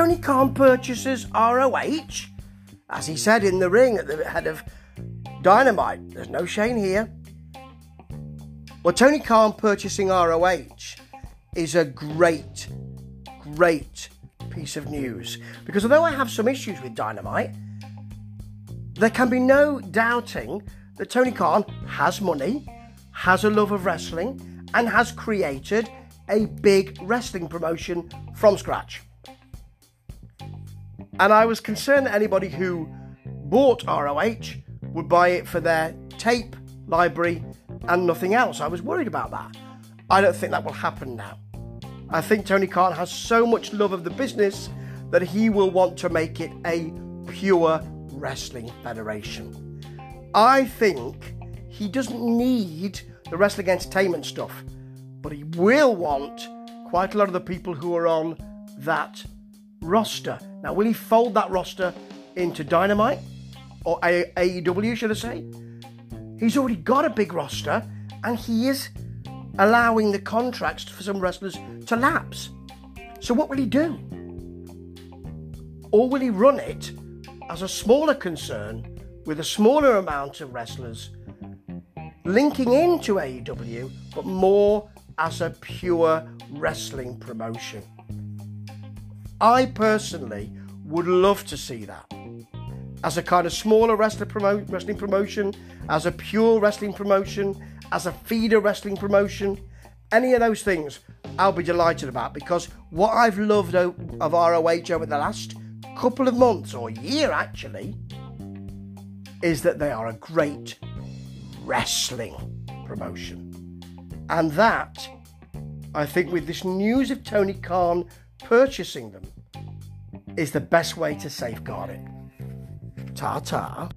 Tony Khan purchases ROH, as he said in the ring at the head of Dynamite. There's no Shane here. Well, Tony Khan purchasing ROH is a great, great piece of news because although I have some issues with Dynamite, there can be no doubting that Tony Khan has money, has a love of wrestling, and has created a big wrestling promotion from scratch. And I was concerned that anybody who bought ROH would buy it for their tape library and nothing else. I was worried about that. I don't think that will happen now. I think Tony Khan has so much love of the business that he will want to make it a pure wrestling federation. I think he doesn't need the wrestling entertainment stuff, but he will want quite a lot of the people who are on that roster. Now, will he fold that roster into Dynamite or AEW, should I say? He's already got a big roster and he is allowing the contracts for some wrestlers to lapse. So, what will he do? Or will he run it as a smaller concern with a smaller amount of wrestlers linking into AEW, but more as a pure wrestling promotion? I personally would love to see that as a kind of smaller wrestling, promo- wrestling promotion, as a pure wrestling promotion, as a feeder wrestling promotion, any of those things, I'll be delighted about because what I've loved of ROH over the last couple of months or year actually is that they are a great wrestling promotion. And that, I think, with this news of Tony Khan purchasing them, is the best way to safeguard it. Ta ta.